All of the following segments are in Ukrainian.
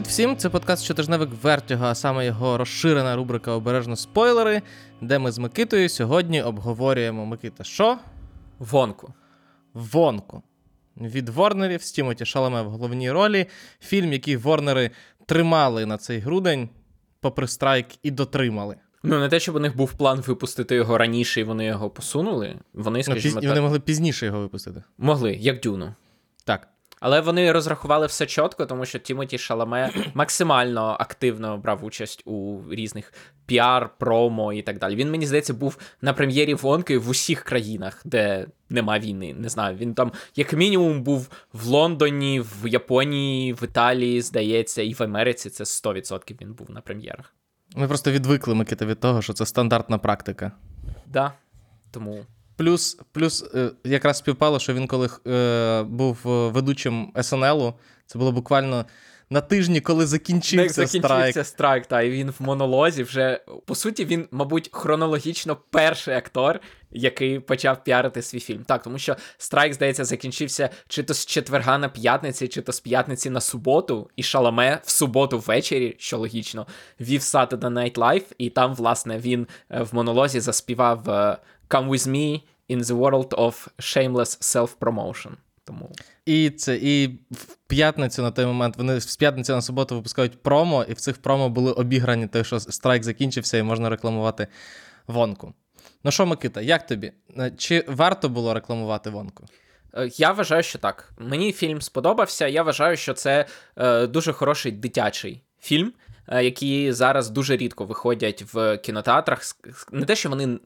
Привіт всім! Це подкаст щотижневик Вертіго, а саме його розширена рубрика Обережно спойлери, де ми з Микитою сьогодні обговорюємо Микита. Що? Вонку. Вонку. Від Ворнерів з Тімоті Шаламе в головній ролі. Фільм, який Ворнери тримали на цей грудень, попри страйк, і дотримали. Ну, не те, щоб у них був план випустити його раніше, і вони його посунули. Вони, Ну, скажімо піз... Так, вони могли пізніше його випустити. могли, як дюну. Так. Але вони розрахували все чітко, тому що Тімоті Шаламе максимально активно брав участь у різних піар, промо і так далі. Він, мені здається, був на прем'єрі Вонки в усіх країнах, де нема війни. Не знаю. Він там, як мінімум, був в Лондоні, в Японії, в Італії, здається, і в Америці це 100% він був на прем'єрах. Ми просто відвикли Микита від того, що це стандартна практика. Да. Тому. Плюс, плюс е, якраз співпало, що він коли е, був е, ведучим СНЛу, це було буквально на тижні, коли закінчився, Як закінчився страйк. страйк, та і він в монолозі вже. По суті, він, мабуть, хронологічно перший актор, який почав піарити свій фільм. Так, тому що страйк, здається, закінчився чи то з четверга на п'ятниці, чи то з п'ятниці на суботу, і Шаламе в суботу ввечері, що логічно, вів Saturday Night Live, і там, власне, він е, в монолозі заспівав Come with me in the world of shameless self-promotion. Тому І це і в п'ятницю на той момент вони з п'ятниці на суботу випускають промо, і в цих промо були обіграні те, що страйк закінчився, і можна рекламувати вонку. Ну що, Микита, як тобі? Чи варто було рекламувати вонку? Е, Я вважаю, що так. Мені фільм сподобався. Я вважаю, що це е, дуже хороший дитячий фільм, е, які зараз дуже рідко виходять в кінотеатрах. Не те, що вони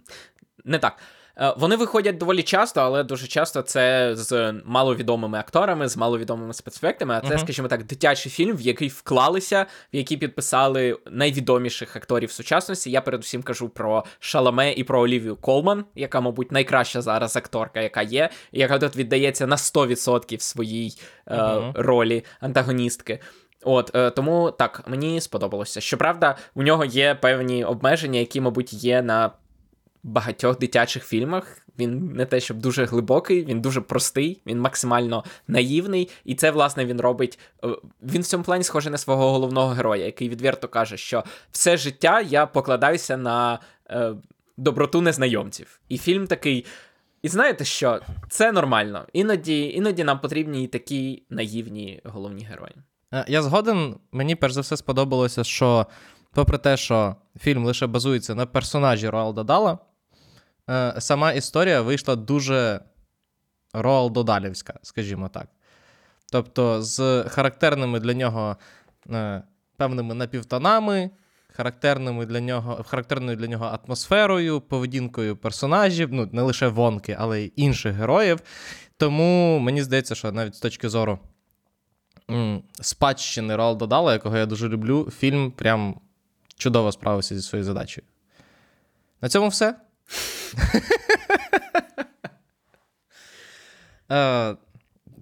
не так. Е, Вони виходять доволі часто, але дуже часто це з маловідомими акторами, з маловідомими спецефектами. А це, Мгм. скажімо так, дитячий фільм, в який вклалися, в який підписали найвідоміших акторів сучасності. Я передусім кажу про Шаламе і про Олівію Колман, яка, мабуть, найкраща зараз акторка, яка є, яка тут віддається на 100% своїй е, ролі антагоністки. От е, тому так мені сподобалося. Щоправда, у нього є певні обмеження, які, мабуть, є на багатьох дитячих фільмах. Він не те, щоб дуже глибокий, він дуже простий, він максимально наївний, і це, власне, він робить. е, Він в цьому плані схожий на свого головного героя, який відверто каже, що все життя я покладаюся на е, доброту незнайомців. І фільм такий. І знаєте що? Це нормально. Іноді, іноді нам потрібні і такі наївні головні герої. Е, Я згоден, мені перш за все сподобалося, що, попри те, що фільм лише базується на персонажі Роалда Дала, е, сама історія вийшла дуже Роалдодалівська, скажімо так. Тобто, з характерними для нього е, певними напівтонами, характерними для нього, характерною для нього атмосферою, поведінкою персонажів, ну, не лише Вонки, але й інших героїв. Тому мені здається, що навіть з точки зору спадщини Роалда Дала, якого я дуже люблю, фільм прям чудово справився зі своєю задачею. На цьому все. Е,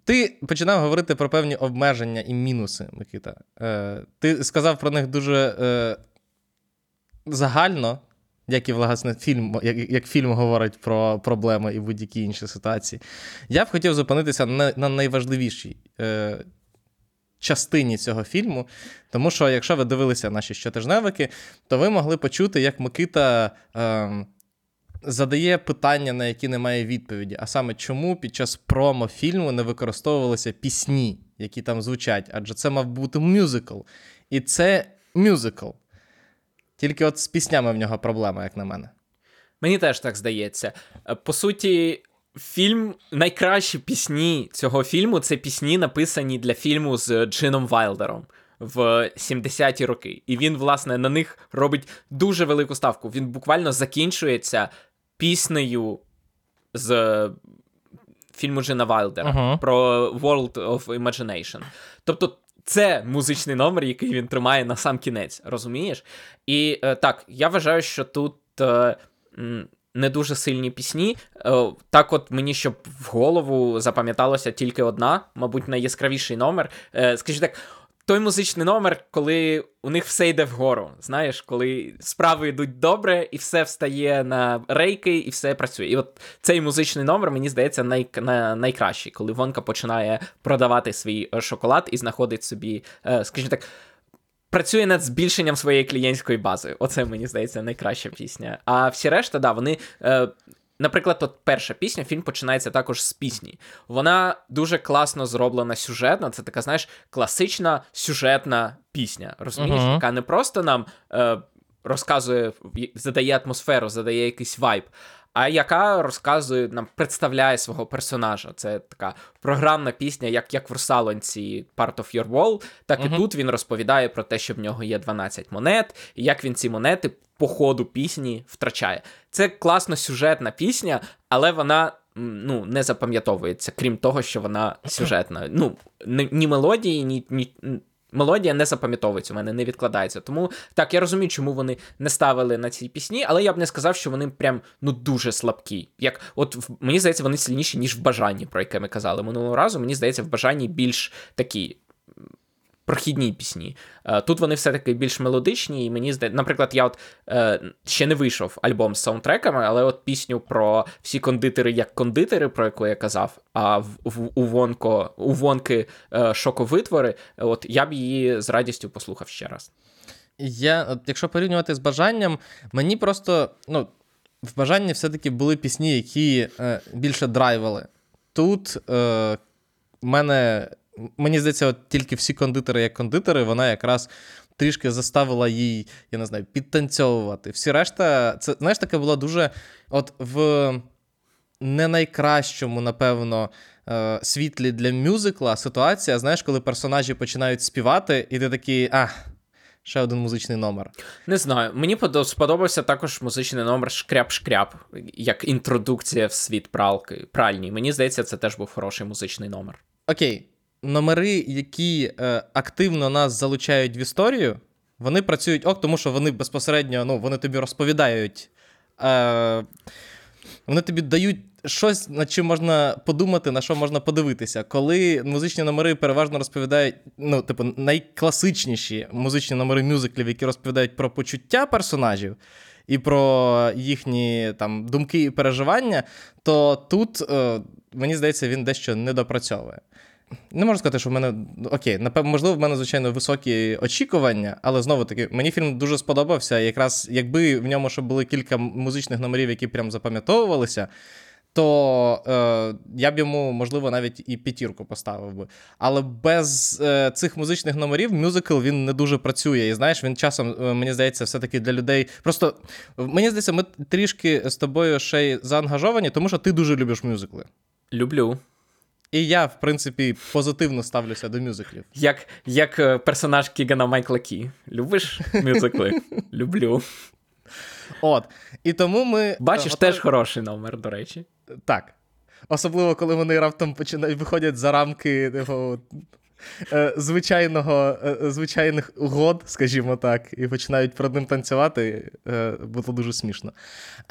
Ти починав говорити про певні обмеження і мінуси, Микита. Е, Ти сказав про них дуже е, загально, як і власне фільм, як, фільм говорить про проблеми і будь-які інші ситуації. Я б хотів зупинитися на, на найважливішій частині цього фільму. Тому що, якщо ви дивилися наші щотижневики, то ви могли почути, як Микита е, задає питання, на які немає відповіді. А саме, чому під час промо фільму не використовувалися пісні, які там звучать? Адже це мав бути мюзикл. І це мюзикл. Тільки от з піснями в нього проблема, як на мене. Мені теж так здається. Е, По суті, фільм, найкращі пісні цього фільму це пісні, написані для фільму з Джином Вайлдером в 70-ті роки. І він, власне, на них робить дуже велику ставку. Він буквально закінчується піснею з фільму Джина Вайлдера Ага. про World of Imagination. Тобто. Це музичний номер, який він тримає на сам кінець, розумієш? І е, так, я вважаю, що тут е, не дуже сильні пісні. Е, так, от мені щоб в голову запам'яталося тільки одна, мабуть, найяскравіший номер. Е, скажімо так, той музичний номер, коли у них все йде вгору. Знаєш, коли справи йдуть добре, і все встає на рейки, і все працює. І от цей музичний номер, мені здається, най, на, найкращий, коли Вонка починає продавати свій е, шоколад і знаходить собі, е, скажімо так. Працює над збільшенням своєї клієнтської бази. Оце, мені здається, найкраща пісня. А всі решта, да, вони. Е, Наприклад, от перша пісня, фільм починається також з пісні. Вона дуже класно зроблена сюжетно. Це така, знаєш, класична сюжетна пісня. Розумієш, Мгм. яка не просто нам е, розказує, задає атмосферу, задає якийсь вайб, а яка розказує, нам представляє свого персонажа. Це така програмна пісня, як, як в Русалонці Part of Your Wall, так Мгм. і тут він розповідає про те, що в нього є 12 монет, і як він ці монети по ходу пісні втрачає. Це класно сюжетна пісня, але вона. Ну, не запам'ятовується, крім того, що вона сюжетна. Ну, ні, ні мелодії, ні, ні, мелодія не запам'ятовується, у мене не відкладається. Тому так, я розумію, чому вони не ставили на ці пісні, але я б не сказав, що вони прям ну дуже слабкі. Як, от мені здається, вони сильніші, ніж в бажанні, про яке ми казали минулого разу. Мені здається, в бажанні більш такі. Прохідні пісні. Е, Тут вони все-таки більш мелодичні, і мені здається, наприклад, я от е, ще не вийшов альбом з саундтреками, але от пісню про всі кондитери як кондитери, про яку я казав, а в, в у Вонко у Вонки е, шоковитвори, от я б її з радістю послухав ще раз. Я, от, якщо порівнювати з бажанням, мені просто ну, в бажанні все-таки були пісні, які е, більше драйвили. Тут е, мене, мені здається, от тільки всі кондитери як кондитери, вона якраз трішки заставила їй, я не знаю, підтанцьовувати. Всі решта, це знаєш, таке було дуже. От в не найкращому, напевно, е, світлі для мюзикла ситуація, знаєш, коли персонажі починають співати, і ти такий, а, ще один музичний номер. Не знаю, мені сподобався також музичний номер Шкряп-шкряп, як інтродукція в світ пралки, пральні. Мені здається, це теж був хороший музичний номер. Окей, номери, які е, активно нас залучають в історію, вони працюють ок, тому що вони безпосередньо ну, вони тобі розповідають. Е, вони тобі дають щось, над чим можна подумати, на що можна подивитися. Коли музичні номери переважно розповідають, ну, типу, найкласичніші музичні номери мюзиклів, які розповідають про почуття персонажів і про їхні там думки і переживання, то тут, е, мені здається, він дещо недопрацьовує. Не можу сказати, що в мене окей, напевно, можливо, в мене звичайно високі очікування, але знову таки, мені фільм дуже сподобався. Якраз якби в ньому ще були кілька музичних номерів, які прям запам'ятовувалися, то е, я б йому, можливо, навіть і п'ятірку поставив би. Але без е, цих музичних номерів мюзикл він не дуже працює. І знаєш, він часом, е, мені здається, все-таки для людей. Просто мені здається, ми трішки з тобою ще й заангажовані, тому що ти дуже любиш мюзикли. Люблю. І я, в принципі, позитивно ставлюся до мюзиклів. Як, як е, персонаж Кігана Майкла Кі. Любиш мюзикли? Люблю. От. І тому ми. Бачиш, е, теж хороший номер, до речі. Так. Особливо, коли вони раптом починають виходять за рамки типу, звичайного, е, звичайних угод, скажімо так, і починають перед ним танцювати, е, було дуже смішно.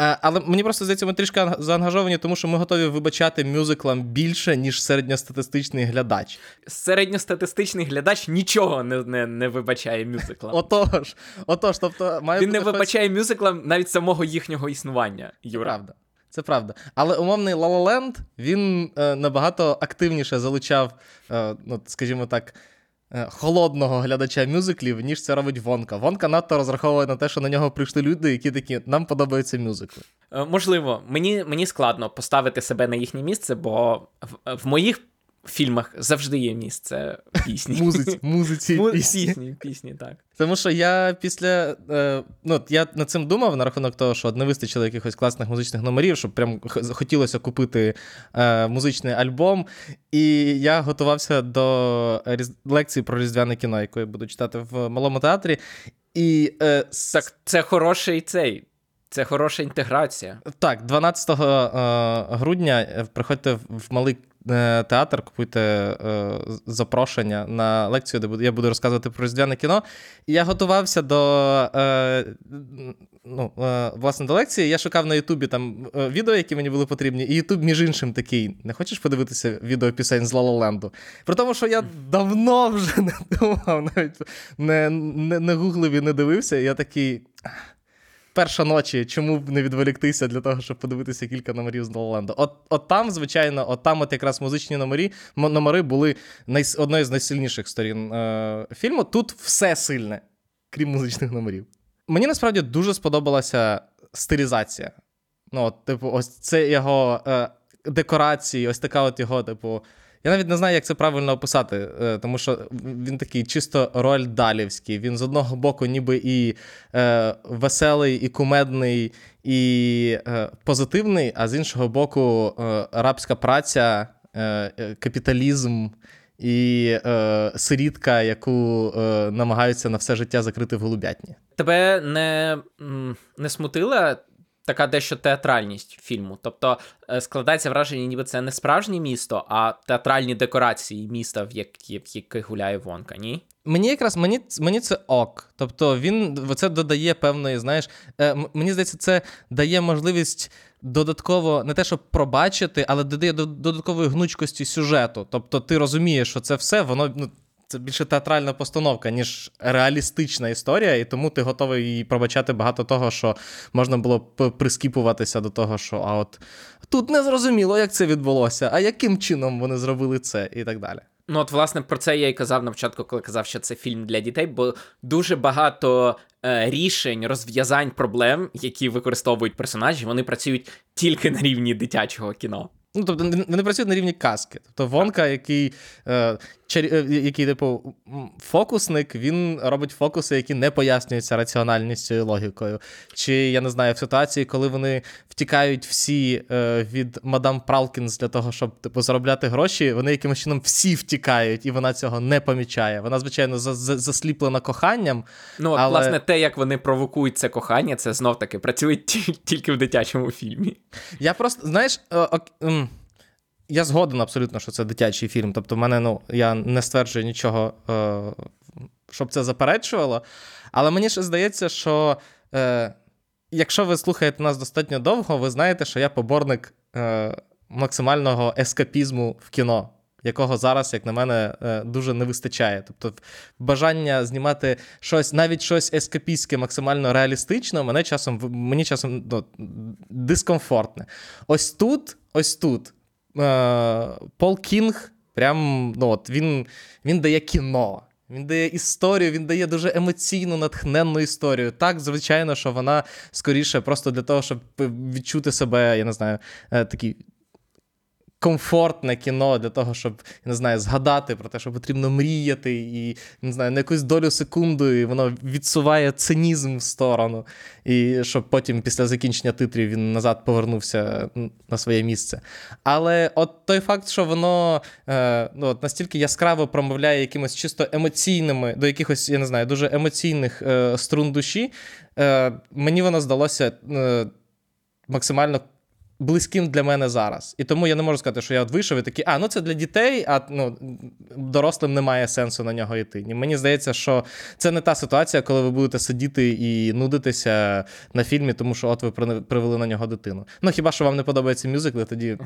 Е, але мені просто здається, ми трішки заангажовані, тому що ми готові вибачати мюзиклам більше, ніж середньостатистичний глядач. Середньостатистичний глядач нічого не, не, не вибачає мюзиклам. Отож, отож, тобто, має Він не вибачає мюзиклам навіть самого їхнього існування. Юра. Правда. Це правда. Але умовний Land, він е, набагато активніше залучав, е, ну, скажімо так, е, холодного глядача мюзиклів, ніж це робить Вонка. Вонка надто розраховує на те, що на нього прийшли люди, які такі, нам подобаються мюзикли. Е, Можливо, мені, мені складно поставити себе на їхнє місце, бо в, в моїх фільмах завжди є місце пісні. Музиці, музиці, Му- пісні. пісні, пісні, так. Тому що я після. Е, ну, от я над цим думав на рахунок того, що не вистачило якихось класних музичних номерів, щоб прям х- хотілося купити е, музичний альбом. І я готувався до різ... лекції про різдвяне кіно, яку я буду читати в малому театрі. І е, с- Так, це хороший цей. Це хороша інтеграція. так, 12 е, грудня е, приходьте в- в малий театр, купуйте е, запрошення на лекцію, де я буду розказувати про різдвяне кіно. І я готувався до е, ну, е, власне до лекції. Я шукав на Ютубі там е, відео, які мені були потрібні. І Ютуб, між іншим, такий: не хочеш подивитися відео пісень з Лололенду? При тому, що я давно вже не думав, навіть не, не, не гуглив і не дивився. Я такий. Перша ночі, чому б не відволіктися для того, щоб подивитися кілька номерів з Лололенду? От, от там, звичайно, от там от якраз музичні номери, номери були най, одною з найсильніших сторін е, фільму. Тут все сильне, крім музичних номерів. Мені насправді дуже сподобалася стилізація. Ну, от, типу, ось це його е, декорації, ось така от його, типу. Я навіть не знаю, як це правильно описати, е, тому що він такий чисто роль далівський. Він з одного боку, ніби і е, веселий, і кумедний, і е, позитивний, а з іншого боку, е, рабська праця, е, е, капіталізм і е, сирітка, яку е, намагаються на все життя закрити в голубятні. Тебе не, не смутила така дещо театральність фільму? Тобто е, складається враження, ніби це не справжнє місто, а театральні декорації міста, в які- яких гуляє Вонка, ні? Мені якраз мені, мені це ок. Тобто він це додає певної, знаєш, е, мені здається, це дає можливість додатково не те, щоб пробачити, але додає додаткової гнучкості сюжету. Тобто ти розумієш, що це все, воно ну. Це більше театральна постановка, ніж реалістична історія, і тому ти готовий їй пробачати багато того, що можна було б прискіпуватися до того, що а от тут не зрозуміло, як це відбулося, а яким чином вони зробили це, і так далі. Ну, от, власне, про це я і казав на початку, коли казав, що це фільм для дітей, бо дуже багато е, рішень, розв'язань проблем, які використовують персонажі, вони працюють тільки на рівні дитячого кіно. Ну, тобто, вони працюють на рівні казки. Тобто, Вонка, який, е, чарі, е, який, типу, фокусник, він робить фокуси, які не пояснюються раціональністю і логікою. Чи я не знаю, в ситуації, коли вони втікають всі е, від мадам Пралкінс для того, щоб типу, заробляти гроші, вони якимось чином всі втікають, і вона цього не помічає. Вона, звичайно, за- за- засліплена коханням. Ну, от, Але- власне, те, як вони провокують це кохання, це знов таки працює тільки в дитячому фільмі. Я просто, знаєш, е, ок- м, я згоден абсолютно, що це дитячий фільм. Тобто, в мене, ну, я не стверджую нічого, е, щоб це заперечувало. Але мені ще здається, що е, якщо ви слухаєте нас достатньо довго, ви знаєте, що я поборник е, максимального ескапізму в кіно. Якого зараз, як на мене, е, дуже не вистачає. Тобто, бажання знімати щось, навіть щось ескапістське, максимально реалістично, мене часом мені часом ну, дискомфортне. Ось тут, ось тут. Е, Пол Кінг, прям ну, от він, він дає кіно. Він дає історію, він дає дуже емоційну, натхненну історію. Так, звичайно, що вона скоріше просто для того, щоб відчути себе, я не знаю, е, такий комфортне кіно для того, щоб не знаю, згадати про те, що потрібно мріяти, і не знаю, на якусь долю секунду, і воно відсуває цинізм в сторону, і щоб потім після закінчення титрів він назад повернувся на своє місце. Але от той факт, що воно е, ну, от настільки яскраво промовляє якимось чисто емоційними, до якихось, я не знаю, дуже емоційних е, струн душі, е, мені воно здалося е, максимально близьким для мене зараз. І тому я не можу сказати, що я от вийшов і такий, а ну це для дітей, а ну, дорослим немає сенсу на нього йти. Ні, Мені здається, що це не та ситуація, коли ви будете сидіти і нудитися на фільмі, тому що от ви при- привели на нього дитину. Ну хіба що вам не подобається мюзикли, тоді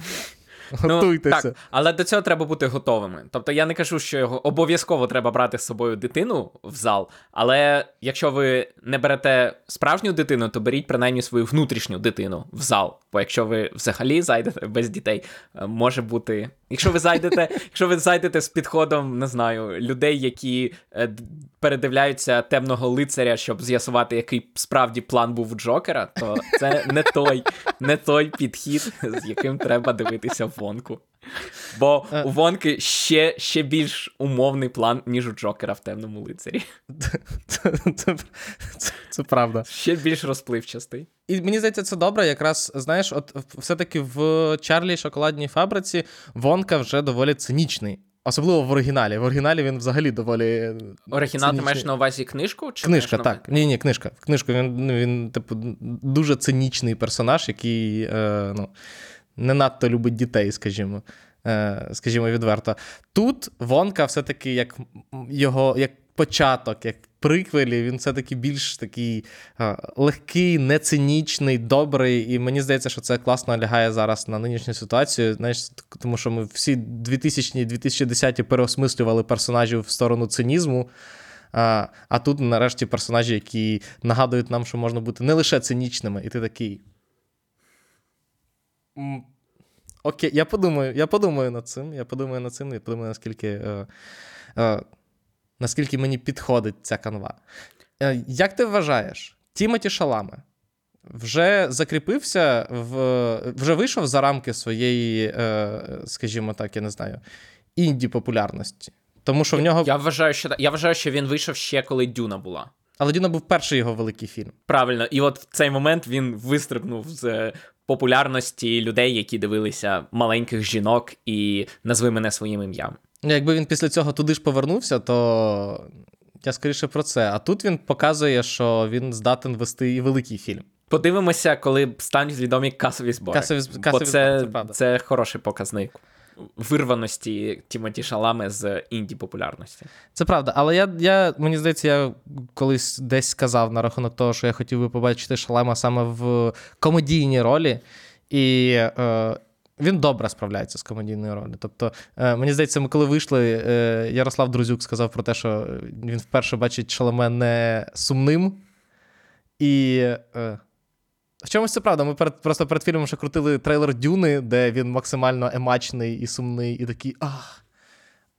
готуйтеся. Ну, так, але до цього треба бути готовими. Тобто я не кажу, що його обов'язково треба брати з собою дитину в зал, але якщо ви не берете справжню дитину, то беріть принаймні свою внутрішню дитину в зал. Бо якщо ви взагалі зайдете без дітей, е, може бути. Якщо ви зайдете, якщо ви зайдете з підходом, не знаю, людей, які е, передивляються темного лицаря, щоб з'ясувати, який справді план був у Джокера, то це не той, не той підхід, з яким треба дивитися Вонку. Бо у Вонки ще, ще більш умовний план, ніж у Джокера в темному лицарі. Це, це, це, правда. Ще більш розпливчастий. І мені здається, це добре. Якраз знаєш, от все-таки в Чарлі шоколадній фабриці Вонка вже доволі цинічний. Особливо в оригіналі. В оригіналі він взагалі доволі. Оригінал, ти маєш на увазі книжку? Чи Книжка, так. Ні, ні, книжка. В книжку він, він, типу, дуже цинічний персонаж, який е, ну, не надто любить дітей, скажімо. е, скажімо відверто. Тут Вонка все-таки як його як початок, як приквелі, він все-таки більш такий е, легкий, нецинічний, добрий. І мені здається, що це класно лягає зараз на нинішню ситуацію. Знаєш, тому що ми всі 2000-2010 переосмислювали персонажів в сторону цинізму. А а тут, нарешті, персонажі, які нагадують нам, що можна бути не лише цинічними, і ти такий. Окей, я подумаю, я подумаю над цим. Я подумаю над цим, я подумаю, наскільки е, е, наскільки мені підходить ця канва. Е, Як ти вважаєш, Тімоті Шаламе вже закріпився, в, вже вийшов за рамки своєї, е, скажімо так, я не знаю, інді популярності? Тому що в нього. Я вважаю, що я вважаю, що він вийшов ще коли Дюна була. Але Дюна був перший його великий фільм. Правильно, і от в цей момент він вистрибнув з популярності людей, які дивилися маленьких жінок, і назви мене своїм ім'ям. Ну, якби він після цього туди ж повернувся, то я скоріше про це. А тут він показує, що він здатен вести і великий фільм. Подивимося, коли стануть відомі касові збори. Касові, касові Бо це, збори, це, це хороший показник вирваності Тімоті Шалами з інді популярності. Це правда, але я, я мені здається, я колись десь сказав на рахунок того, що я хотів би побачити Шалема саме в комедійній ролі, і е, він добре справляється з комедійною ролью. Тобто, е, мені здається, ми коли вийшли, е, Ярослав Друзюк сказав про те, що він вперше бачить Шалеме не сумним. І. Е, в чомусь це правда. Ми перед, просто перед фільмом ще крутили трейлер Дюни, де він максимально емачний і сумний, і такий ах,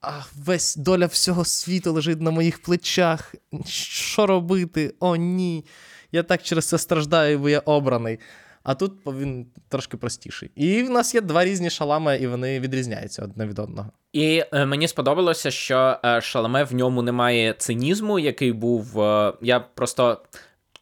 ах, весь доля всього світу лежить на моїх плечах. Що робити? О, ні. Я так через це страждаю, бо я обраний. А тут він трошки простіший. І в нас є два різні шалами, і вони відрізняються одне від одного. І е, мені сподобалося, що е, шаламе в ньому немає цинізму, який був. Е, я просто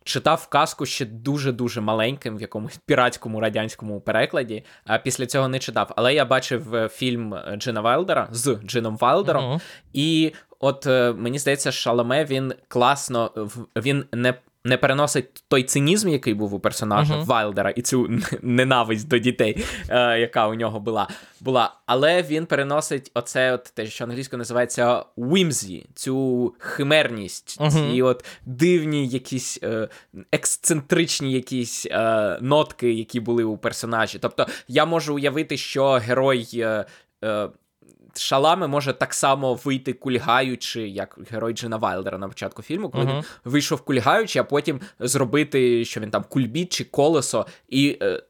читав казку ще дуже-дуже маленьким в якомусь піратському радянському перекладі, а після цього не читав. Але я бачив е, фільм Джина Вайлдера з Джином Вайлдером, uh-huh. і от е, мені здається, Шаламе він класно він не не переносить той цинізм, який був у персонажа uh-huh. Вайлдера, і цю ненависть до дітей, е, яка у нього була. була. Але він переносить оце, от те, що англійською називається whimsy, цю химерність, uh-huh. ці от дивні якісь е, ексцентричні якісь е, нотки, які були у персонажі. Тобто я можу уявити, що герой. Шалами може так само вийти кульгаючи, як герой Джина Вайлдера на початку фільму, коли uh-huh. він вийшов кульгаючи, а потім зробити, що він там кульбіт чи колесо, і е,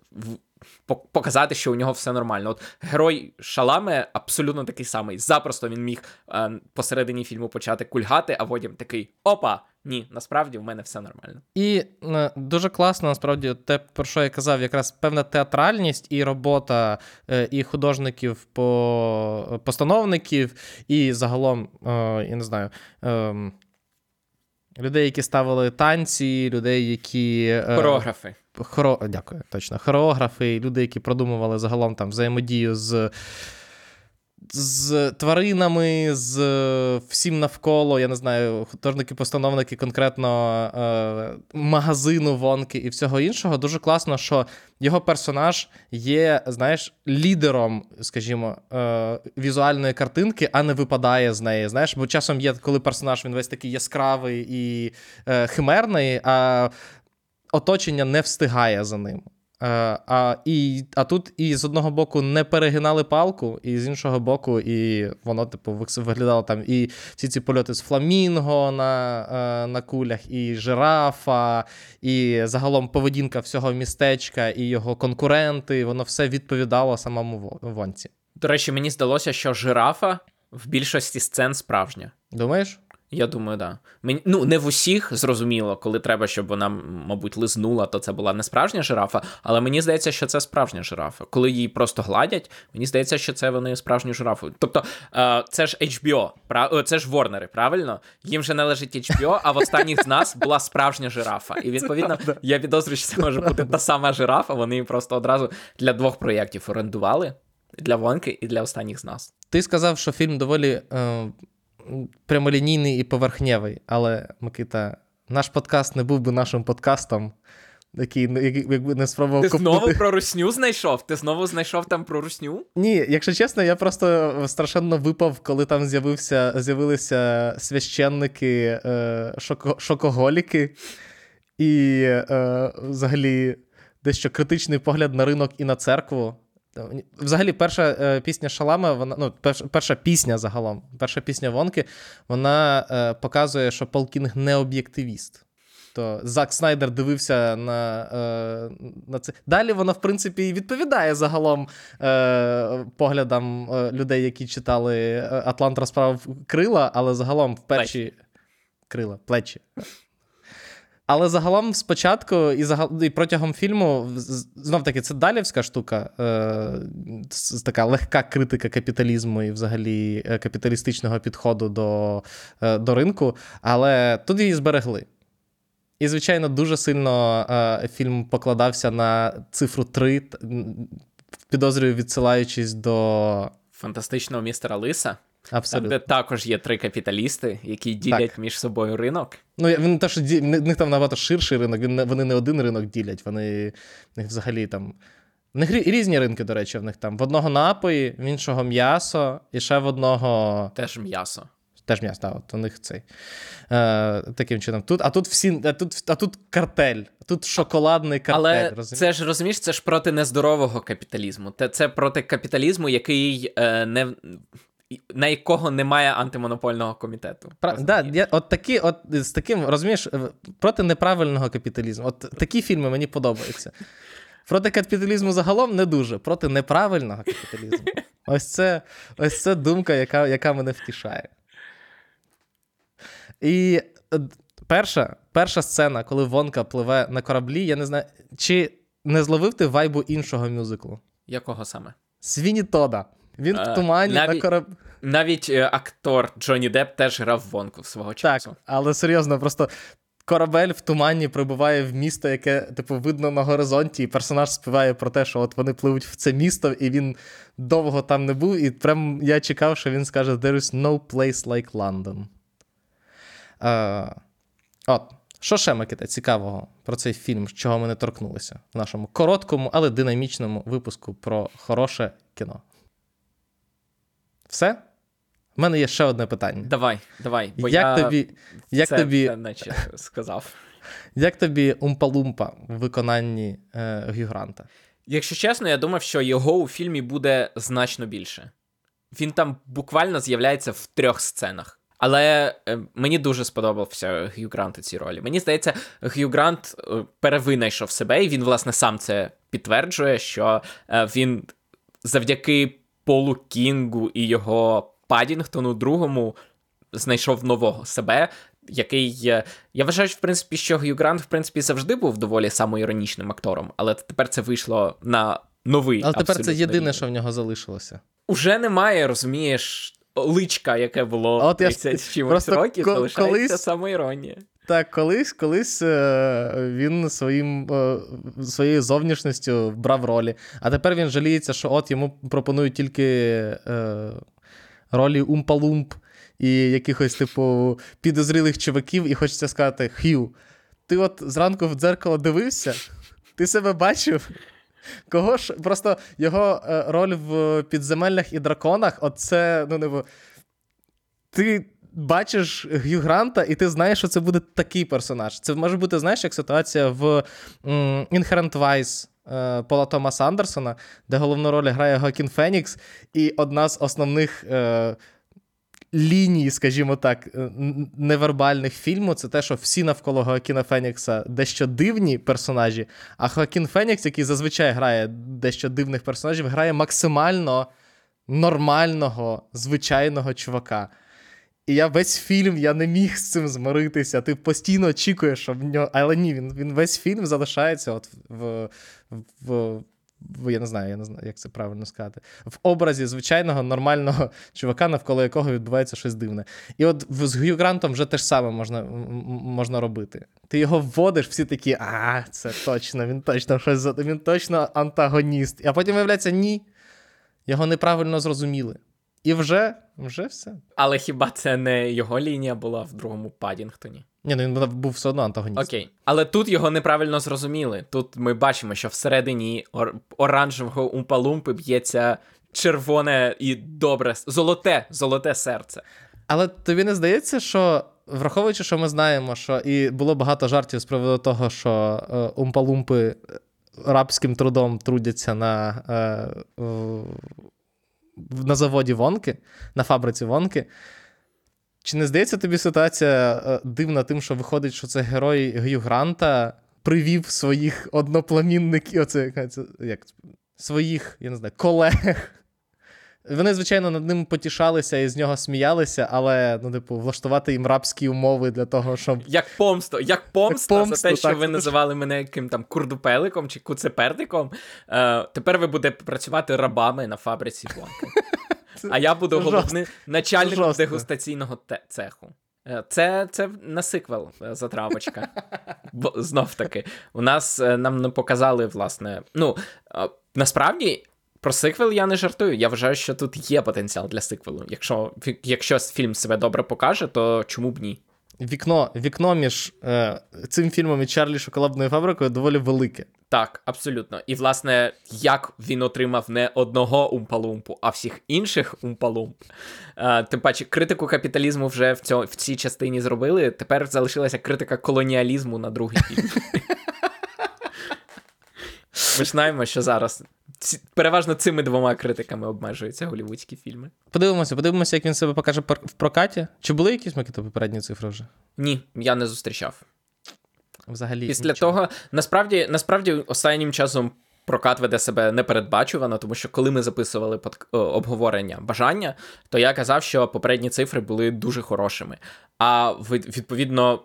показати, що у нього все нормально. От герой Шалами абсолютно такий самий. Запросто він міг е, посередині фільму почати кульгати, а потім такий опа. Ні, насправді в мене все нормально. І е, дуже класно, насправді, те, про що я казав, якраз певна театральність і робота е, і художників, по постановників, і загалом, е, я не знаю. Ем, людей, які ставили танці, людей, які. Е, Хореографи. Хоро... Дякую, точно. Хореографи, люди, які продумували загалом там взаємодію з з тваринами, з всім навколо, я не знаю, художники-постановники конкретно е, магазину вонки і всього іншого. Дуже класно, що його персонаж є, знаєш, лідером, скажімо, е, візуальної картинки, а не випадає з неї. Знаєш, бо часом є, коли персонаж він весь такий яскравий і е, химерний, а оточення не встигає за ним. Е, а і, а тут і з одного боку не перегинали палку, і з іншого боку, і воно, типу, виглядало там і ці ці польоти з фламінго на е, на кулях, і жирафа, і загалом поведінка всього містечка, і його конкуренти. Воно все відповідало самому вонці. До речі, мені здалося, що жирафа в більшості сцен справжня. Думаєш? Я думаю, да. Мені, ну, не в усіх зрозуміло, коли треба, щоб вона, мабуть, лизнула, то це була не справжня жирафа, але мені здається, що це справжня жирафа. Коли її просто гладять, мені здається, що це вони справжню жирафу. Тобто, е, це ж HBO, це ж Ворнери, правильно? Їм же належить HBO, а в останніх з нас була справжня жирафа. І відповідно, я підозрюю, що це може бути та сама жирафа. Вони її просто одразу для двох проєктів орендували. Для Вонки і для останніх з нас. Ти сказав, що фільм доволі е, прямолінійний і поверхневий. Але, Микита, наш подкаст не був би нашим подкастом, який якби не спробував Ти копнути. знову про русню знайшов? Ти знову знайшов там про русню? Ні, якщо чесно, я просто страшенно випав, коли там з'явився, з'явилися священники, е, шоко, шокоголіки, і е, взагалі дещо критичний погляд на ринок і на церкву. Взагалі, перша е, пісня Шалама, вона ну, перша, перша пісня загалом, перша пісня Вонки, вона е, показує, що Пол Кінг не об'єктивіст. То Зак Снайдер дивився на, е, на це. Далі воно, в принципі, і відповідає загалом е, поглядам е, людей, які читали е, Атлант розправив крила, але загалом в перші крила, плечі. Але загалом спочатку і загал... і протягом фільму знов таки це далівська штука, е... така легка критика капіталізму і взагалі е, капіталістичного підходу до, е... до ринку, але тут її зберегли. І, звичайно, дуже сильно е, фільм покладався на цифру 3, підозрюю, відсилаючись до фантастичного містера Лиса. Абсолютно. Там, де також є три капіталісти, які ділять так. між собою ринок. Ну, він те, що в них там набагато ширший ринок, він, вони не один ринок ділять, вони в них взагалі там. В них різні ринки, до речі, в них там. В одного напої, в іншого м'ясо, і ще в одного. Теж м'ясо. Теж м'ясо, так, от у них цей. Е, Таким чином. Тут, А тут всі, а тут, а тут картель, тут шоколадний картель. Але розумієш? це ж розумієш, це ж проти нездорового капіталізму. Це проти капіталізму, який е, не. На якого немає антимонопольного комітету. Прав, да, я, от такі, от з таким, розумієш, проти неправильного капіталізму. От такі фільми мені подобаються. Проти капіталізму загалом не дуже, проти неправильного капіталізму. Ось це ось це думка, яка яка мене втішає. І перша перша сцена, коли Вонка пливе на кораблі, я не знаю, чи не зловив ти вайбу іншого мюзиклу? Якого саме? Свіні Тода. Він в тумані навіть, на кораблі. Навіть е, актор Джонні Депп теж грав Вонку свого часу. Так, але серйозно, просто корабель в тумані прибуває в місто, яке, типу, видно на горизонті, і персонаж співає про те, що от вони пливуть в це місто, і він довго там не був. І прям я чекав, що він скаже: There is no place like London. Е, От. Що ще, Микита, цікавого про цей фільм, чого ми не торкнулися в нашому короткому, але динамічному випуску про хороше кіно? Все? У мене є ще одне питання. Давай, давай. Бо як я тобі, як це, тобі, це, наче сказав. Як тобі Умпалумпа в виконанні е, Гью Гранта? Якщо чесно, я думав, що його у фільмі буде значно більше. Він там буквально з'являється в трьох сценах. Але е, мені дуже сподобався Гью Грант у цій ролі. Мені здається, Гью Грант е, перевинайшов себе, і він, власне, сам це підтверджує, що е, він завдяки Полу Кінгу і його Падінгтону другому знайшов нового себе, який. Я вважаю, в принципі, що Гью Грант, в принципі, завжди був доволі самоіронічним актором, але тепер це вийшло на новий. Але тепер це єдине, рівень. що в нього залишилося. Уже немає, розумієш. Личка, яке було 30 чимось років, залишається самоіронія. Так, колись колись е, він своїм, е, своєю зовнішністю брав ролі, а тепер він жаліється, що от йому пропонують тільки е, ролі Умпа-Лумп і якихось, типу, підозрілих чуваків, і хочеться сказати: Хью, ти от зранку в дзеркало дивився? Ти себе бачив? Кого ж просто його роль в підземеллях і драконах, оце, ну, не ти бачиш Гью Гранта, і ти знаєш, що це буде такий персонаж. Це може бути, знаєш, як ситуація в Inherent Vice е, Пола Томаса Андерсона, де головну роль грає Гокін Фенікс, і одна з основних. Е, Лінії, скажімо так, е, невербальних фільму це те, що всі навколо Хоакіна Фенікса дещо дивні персонажі, а Хоакін Фенікс, який зазвичай грає дещо дивних персонажів, грає максимально нормального, звичайного чувака. І я весь фільм я не міг з цим змиритися. Ти постійно очікуєш, що в нього. Але ні, він він весь фільм залишається от в, в, в. Я не знаю, я не знаю, як це правильно сказати. В образі звичайного нормального чувака, навколо якого відбувається щось дивне. І от з Гью Грантом вже те ж саме можна можна робити. Ти його вводиш, всі такі, а, це точно, він точно щось він точно антагоніст. А потім виявляється, ні. Його неправильно зрозуміли. І вже, вже все. Але хіба це не його лінія була в другому Падінгтоні? Ні, ну він був- все одно антагоніст. Окей. Але тут його неправильно зрозуміли. Тут ми бачимо, що всередині ор- оранжевого умпалумпи б'ється червоне і добре, золоте, золоте серце. Але тобі не здається, що враховуючи, що ми знаємо, що і було багато жартів з приводу того, що е, умпалумпи рабським трудом трудяться на, е, на заводі Вонки, на фабриці Вонки. Чи не здається тобі ситуація е, дивна тим, що виходить, що це герой Гью Гранта привів своїх одноплемінників, оце, як, своїх, я не знаю, колег вони, звичайно, над ним потішалися і з нього сміялися, але, ну, типу, влаштувати їм рабські умови для того, щоб. Як помсто, як помста Як за помсту, те, що так, ви називали мене яким там курдупеликом чи куцепердиком. Е, тепер ви будете працювати рабами на фабриці Вонки. А я буду головним начальником Жорстко. дегустаційного цеху. Е, Це, це на сиквел е, затравочка. Бо знов таки, у нас е, нам не показали, власне. Ну, насправді. Про сиквел я не жартую. Я вважаю, що тут є потенціал для сиквелу. Якщо, якщо фільм себе добре покаже, то чому б ні? Вікно, вікно між е, цим фільмом і Чарлі Шоколадною фабрикою доволі велике. Так, абсолютно. І, власне, як він отримав не одного умпалумпу, а всіх інших умпалумп. Е, тим паче, критику капіталізму вже в, цьо, в цій частині зробили. Тепер залишилася критика колоніалізму на другий фільм. Ми ж знаємо, що зараз ці, переважно цими двома критиками обмежуються голівудські фільми. Подивимося, подивимося, як він себе покаже в прокаті. Чи були якісь Микита попередні цифри вже? Ні, я не зустрічав. Взагалі. Після нічого. того, насправді, насправді, останнім часом прокат веде себе непередбачувано, тому що коли ми записували под... о, обговорення бажання, то я казав, що попередні цифри були дуже хорошими. А відповідно.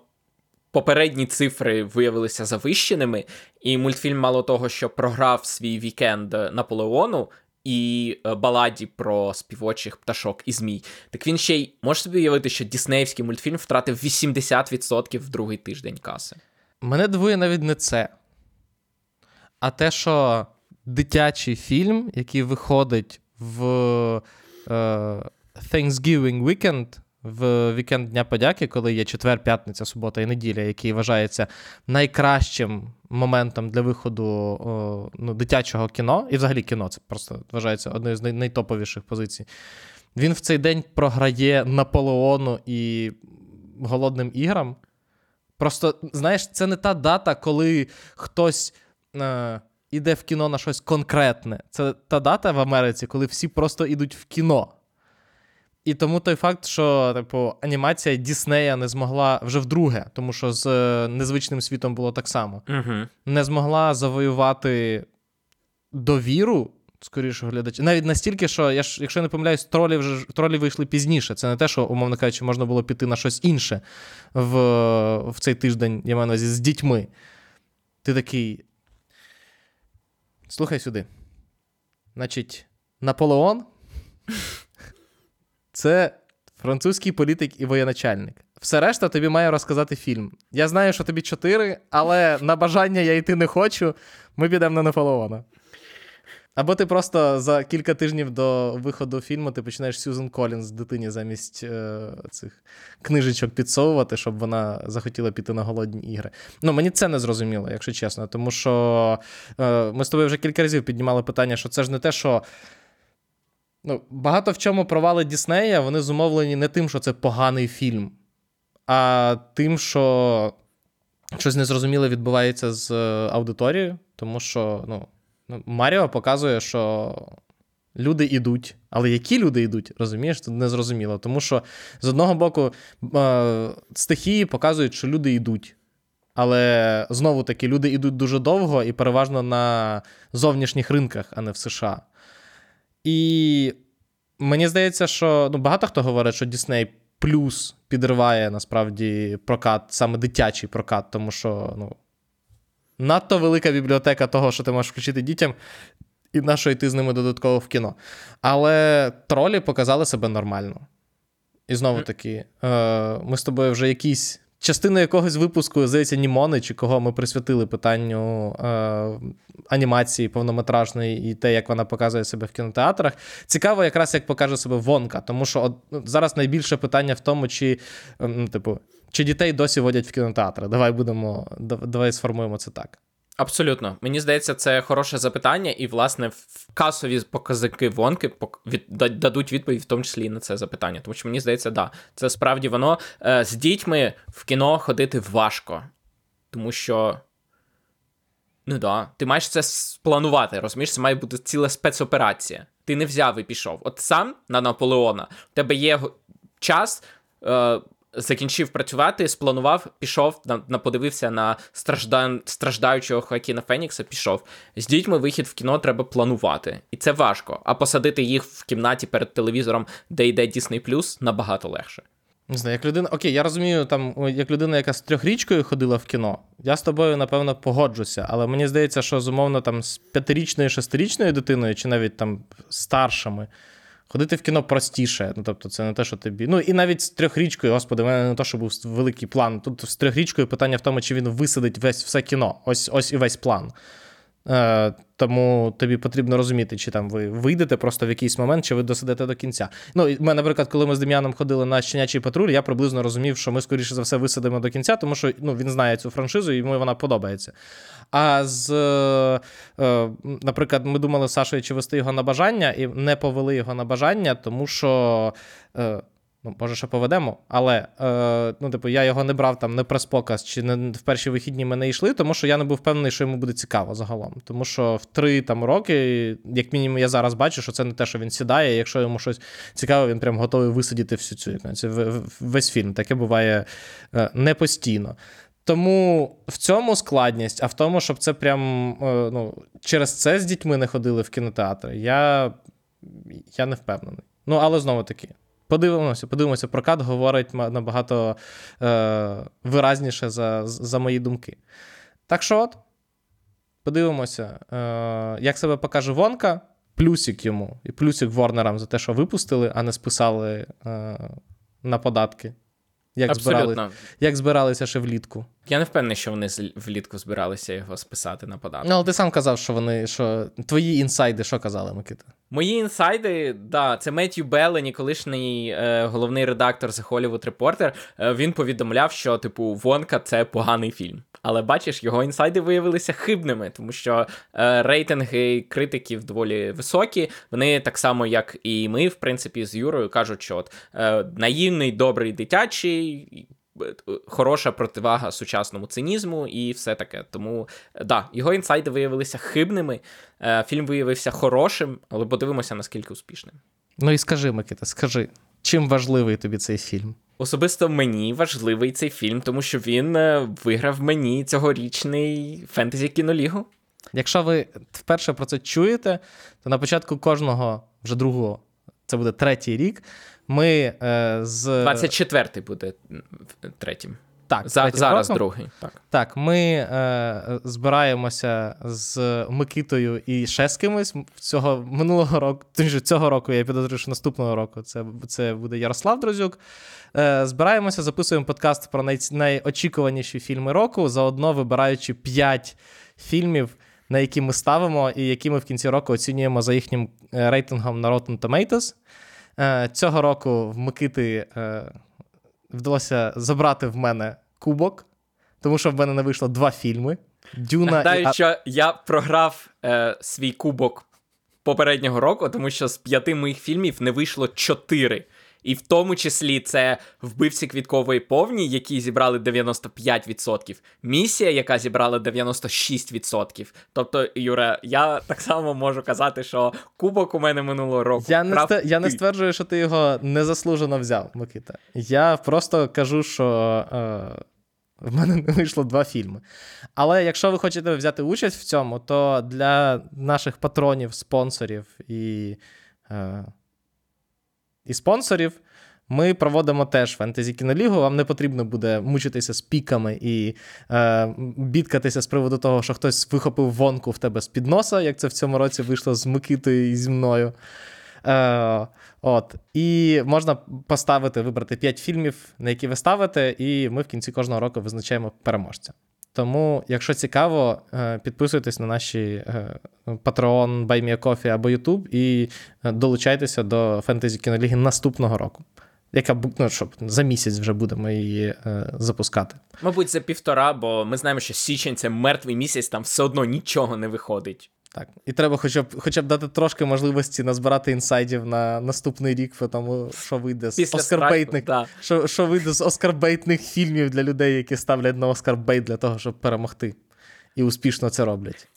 Попередні цифри виявилися завищеними, і мультфільм, мало того, що програв свій вікенд Наполеону і е, баладі про співочих пташок і змій. Так він ще й може собі уявити, що Діснеївський мультфільм втратив 80% в другий тиждень каси. Мене дивує навіть не це. А те, що дитячий фільм, який виходить в е, Thanksgiving Weekend, в вікенд Дня подяки, коли є четвер, п'ятниця, субота і неділя, який вважається найкращим моментом для виходу о, ну, дитячого кіно, і взагалі кіно це просто вважається одною з найтоповіших позицій. Він в цей день програє Наполеону і голодним іграм. Просто, знаєш, це не та дата, коли хтось е, іде в кіно на щось конкретне. Це та дата в Америці, коли всі просто йдуть в кіно. І тому той факт, що типу, анімація Діснея не змогла вже вдруге, тому що з е, незвичним світом було так само, Угу. не змогла завоювати довіру скоріше глядача. Навіть настільки, що я ж, якщо я не помиляюсь, тролі вже тролі вийшли пізніше. Це не те, що, умовно кажучи, можна було піти на щось інше в, в цей тиждень, я маю на увазі, з дітьми. Ти такий. Слухай сюди. Значить, Наполеон це французький політик і воєначальник. Все решта тобі має розказати фільм. Я знаю, що тобі чотири, але на бажання я йти не хочу. Ми підемо на Наполеона. Або ти просто за кілька тижнів до виходу фільму ти починаєш Сьюзен Колінз дитині замість е, цих книжечок підсовувати, щоб вона захотіла піти на голодні ігри. Ну, мені це не зрозуміло, якщо чесно. Тому що е, ми з тобою вже кілька разів піднімали питання, що це ж не те, що. Ну, багато в чому провали Діснея, вони зумовлені не тим, що це поганий фільм, а тим, що щось незрозуміле відбувається з е, аудиторією, тому що ну, ну, Маріо показує, що люди йдуть. Але які люди йдуть, розумієш, це незрозуміло. Тому що з одного боку е, стихії показують, що люди йдуть. Але знову таки, люди йдуть дуже довго і переважно на зовнішніх ринках, а не в США. І мені здається, що ну, багато хто говорить, що Дісней плюс підриває насправді прокат, саме дитячий прокат, тому що ну, надто велика бібліотека того, що ти можеш включити дітям, і на що йти з ними додатково в кіно. Але тролі показали себе нормально. І знову таки, е, ми з тобою вже якийсь частину якогось випуску, здається, Німони, чи кого ми присвятили питанню е, анімації повнометражної і те, як вона показує себе в кінотеатрах. Цікаво, якраз як покаже себе Вонка, тому що от, ну, зараз найбільше питання в тому, чи, ну, типу, чи дітей досі водять в кінотеатри. Давай будемо, давай сформуємо це так. Абсолютно. Мені здається, це хороше запитання, і, власне, касові показники вонки дадуть відповідь, в тому числі і на це запитання. Тому що мені здається, да, це справді воно. Е, з дітьми в кіно ходити важко. Тому що. Ну да, ти маєш це спланувати, розумієш, це має бути ціла спецоперація. Ти не взяв і пішов. От сам на Наполеона, в тебе є час. Е, Закінчив працювати, спланував, пішов, на, на подивився на стражда... страждаючого Хоакіна Фенікса, пішов. З дітьми вихід в кіно треба планувати. І це важко. А посадити їх в кімнаті перед телевізором, де йде Disney+, набагато легше. Не знаю, як людина. Окей, я розумію, там, як людина, яка з трьохрічкою ходила в кіно, я з тобою, напевно, погоджуся. Але мені здається, що зумовно там з п'ятирічною, шестирічною дитиною, чи навіть там старшими, ходити в кіно простіше. Ну, тобто, це не те, що тобі. Ну, і навіть з трьохрічкою, господи, в мене не те, що був великий план. Тут з трьохрічкою питання в тому, чи він висадить весь все кіно. Ось ось і весь план. Е, тому тобі потрібно розуміти, чи там ви вийдете просто в якийсь момент, чи ви досидите до кінця. Ну, і ми, наприклад, коли ми з Дем'яном ходили на щенячий патруль, я приблизно розумів, що ми, скоріше за все, висадимо до кінця, тому що ну, він знає цю франшизу, і йому вона подобається. А з, е, е, наприклад, ми думали з Сашою, чи вести його на бажання, і не повели його на бажання, тому що. Е, Ну, може, ще поведемо, але е, ну, типу, я його не брав там не прес-показ, чи не в перші вихідні ми не йшли, тому що я не був впевнений, що йому буде цікаво загалом. Тому що в три там роки, як мінімум, я зараз бачу, що це не те, що він сідає. Якщо йому щось цікаве, він прям готовий висадити всю цю це весь фільм. Таке буває е, не постійно. Тому в цьому складність, а в тому, щоб це прям е, ну, через це з дітьми не ходили в кінотеатри, я, я не впевнений. Ну, але знову таки. Подивимося, подивимося, прокат говорить набагато е, виразніше за за мої думки. Так що, от, подивимося, е, як себе покаже Вонка, плюсик йому, і плюсик Ворнерам за те, що випустили, а не списали е, на податки. Як, збирали, як збиралися ще влітку. Я не впевнений, що вони влітку збиралися його списати на податки. Ну, але ти сам казав, що вони. що Твої інсайди, що казали, Микита? Мої інсайди, да, це Меттью Беллені, колишній е, головний редактор The Hollywood Reporter, е, Він повідомляв, що, типу, Вонка це поганий фільм. Але бачиш, його інсайди виявилися хибними, тому що е, рейтинги критиків доволі високі. Вони так само, як і ми, в принципі, з Юрою кажуть, що от е, наївний, добрий дитячий. Хороша противага сучасному цинізму і все таке. Тому да, його інсайди виявилися хибними. Фільм виявився хорошим, але подивимося, наскільки успішним. Ну і скажи, Микита, скажи, чим важливий тобі цей фільм? Особисто мені важливий цей фільм, тому що він виграв мені цьогорічний фентезі кінолігу. Якщо ви вперше про це чуєте, то на початку кожного, вже другого, це буде третій рік. Ми е, з 24-й буде третім. Так, За, зараз роком. другий. Так, Так, ми е, збираємося з Микитою і ще з кимось. Цього минулого року, цього року, я підозрюю, що наступного року це це буде Ярослав Дрозюк. Е, Збираємося, записуємо подкаст про най, найочікуваніші фільми року, заодно вибираючи 5 фільмів, на які ми ставимо, і які ми в кінці року оцінюємо за їхнім е, рейтингом на Rotten Tomatoes. Е, Цього року в Микити. Е, вдалося забрати в мене кубок, тому що в мене не вийшло два фільми. Дюна Нагадаю, і... що я програв е, свій кубок попереднього року, тому що з п'яти моїх фільмів не вийшло чотири. І в тому числі це вбивці квіткової повні, які зібрали 95%, місія, яка зібрала 96%. Тобто, Юра, я так само можу казати, що кубок у мене минулого року. Я не ст... я не стверджую, що ти його незаслужено взяв, Микита. Я просто кажу, що. Е... В мене не вийшло два фільми. Але якщо ви хочете взяти участь в цьому, то для наших патронів, спонсорів і е, і спонсорів. Ми проводимо теж фентезі кінолігу. Вам не потрібно буде мучитися з піками і е, бідкатися з приводу того, що хтось вихопив вонку в тебе з під носа, як це в цьому році вийшло з Микитою і зі мною. Е, от. І можна поставити, вибрати 5 фільмів, на які ви ставите, і ми в кінці кожного року визначаємо переможця. Тому, якщо цікаво, е, підписуйтесь на наші е, Patreon, BuyMeACoffee або YouTube і е, долучайтеся до фентезі кіноліги наступного року. Яка ну, щоб за місяць вже будемо її е, запускати. Мабуть, за півтора, бо ми знаємо, що січень це мертвий місяць, там все одно нічого не виходить. Так. І треба хоча б, хоча б дати трошки можливості назбирати інсайдів на наступний рік, тому, що вийде з оскарбейтних, да. що, що вийде з оскарбейтних фільмів для людей, які ставлять на оскарбейт для того, щоб перемогти. І успішно це роблять.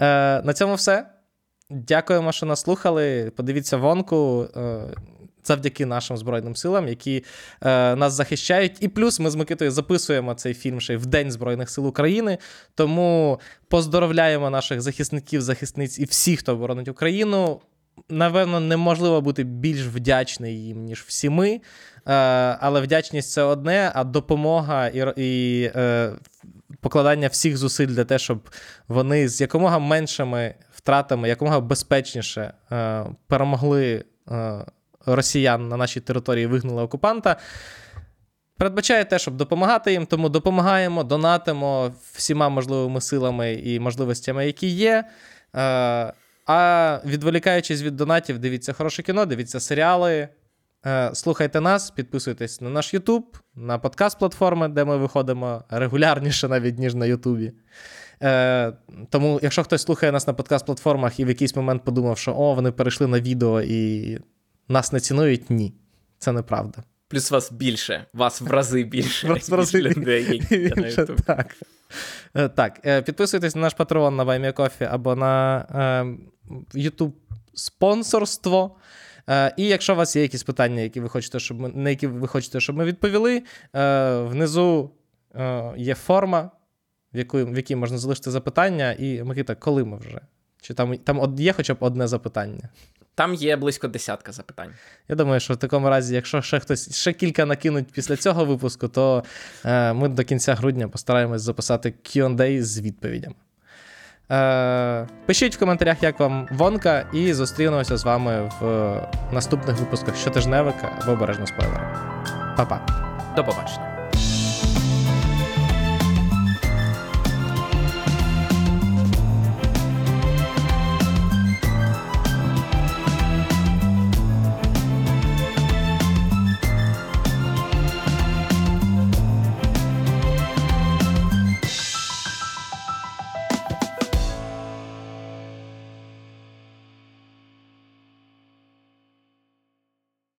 Е, на цьому все. Дякуємо, що нас слухали. Подивіться вонку. Е, завдяки нашим Збройним силам, які е, нас захищають. І плюс ми з Микитою записуємо цей фільм ще й в День Збройних сил України. Тому поздоровляємо наших захисників, захисниць і всіх, хто боронить Україну. Напевно, неможливо бути більш вдячний їм, ніж всі ми. Е, але вдячність це одне, а допомога і, і е, покладання всіх зусиль для те, щоб вони з якомога меншими втратами, якомога безпечніше е, перемогли е, росіян на нашій території, вигнали окупанта. Передбачає те, щоб допомагати їм, тому допомагаємо, донатимо всіма можливими силами і можливостями, які є. Е, а відволікаючись від донатів, дивіться хороше кіно, дивіться серіали. Е, Слухайте нас, підписуйтесь на наш YouTube, на подкаст-платформи, де ми виходимо регулярніше навіть, ніж на Ютубі. Е, тому, якщо хтось слухає нас на подкаст-платформах і в якийсь момент подумав, що о, вони перейшли на відео і нас не цінують, ні. Це неправда. Плюс вас більше, вас в рази більше, Вас в рази людей, Так. Е, Так, е, підписуйтесь на наш патрон на BuyMeACoffee або на е, YouTube спонсорство. І якщо у вас є якісь питання, які ви хочете, щоб ми, на які ви хочете, щоб ми відповіли, внизу є форма, в, яку, в якій можна залишити запитання. І Микита, коли ми вже? Чи там, там є хоча б одне запитання? Там є близько десятка запитань. Я думаю, що в такому разі, якщо ще хтось ще кілька накинуть після цього випуску, то е, ми до кінця грудня постараємось записати QA з відповідями. Е, пишіть в коментарях, як вам вонка, і зустрінемося з вами в наступних випусках щотижневика або обережно спойлери. Па-па. До побачення.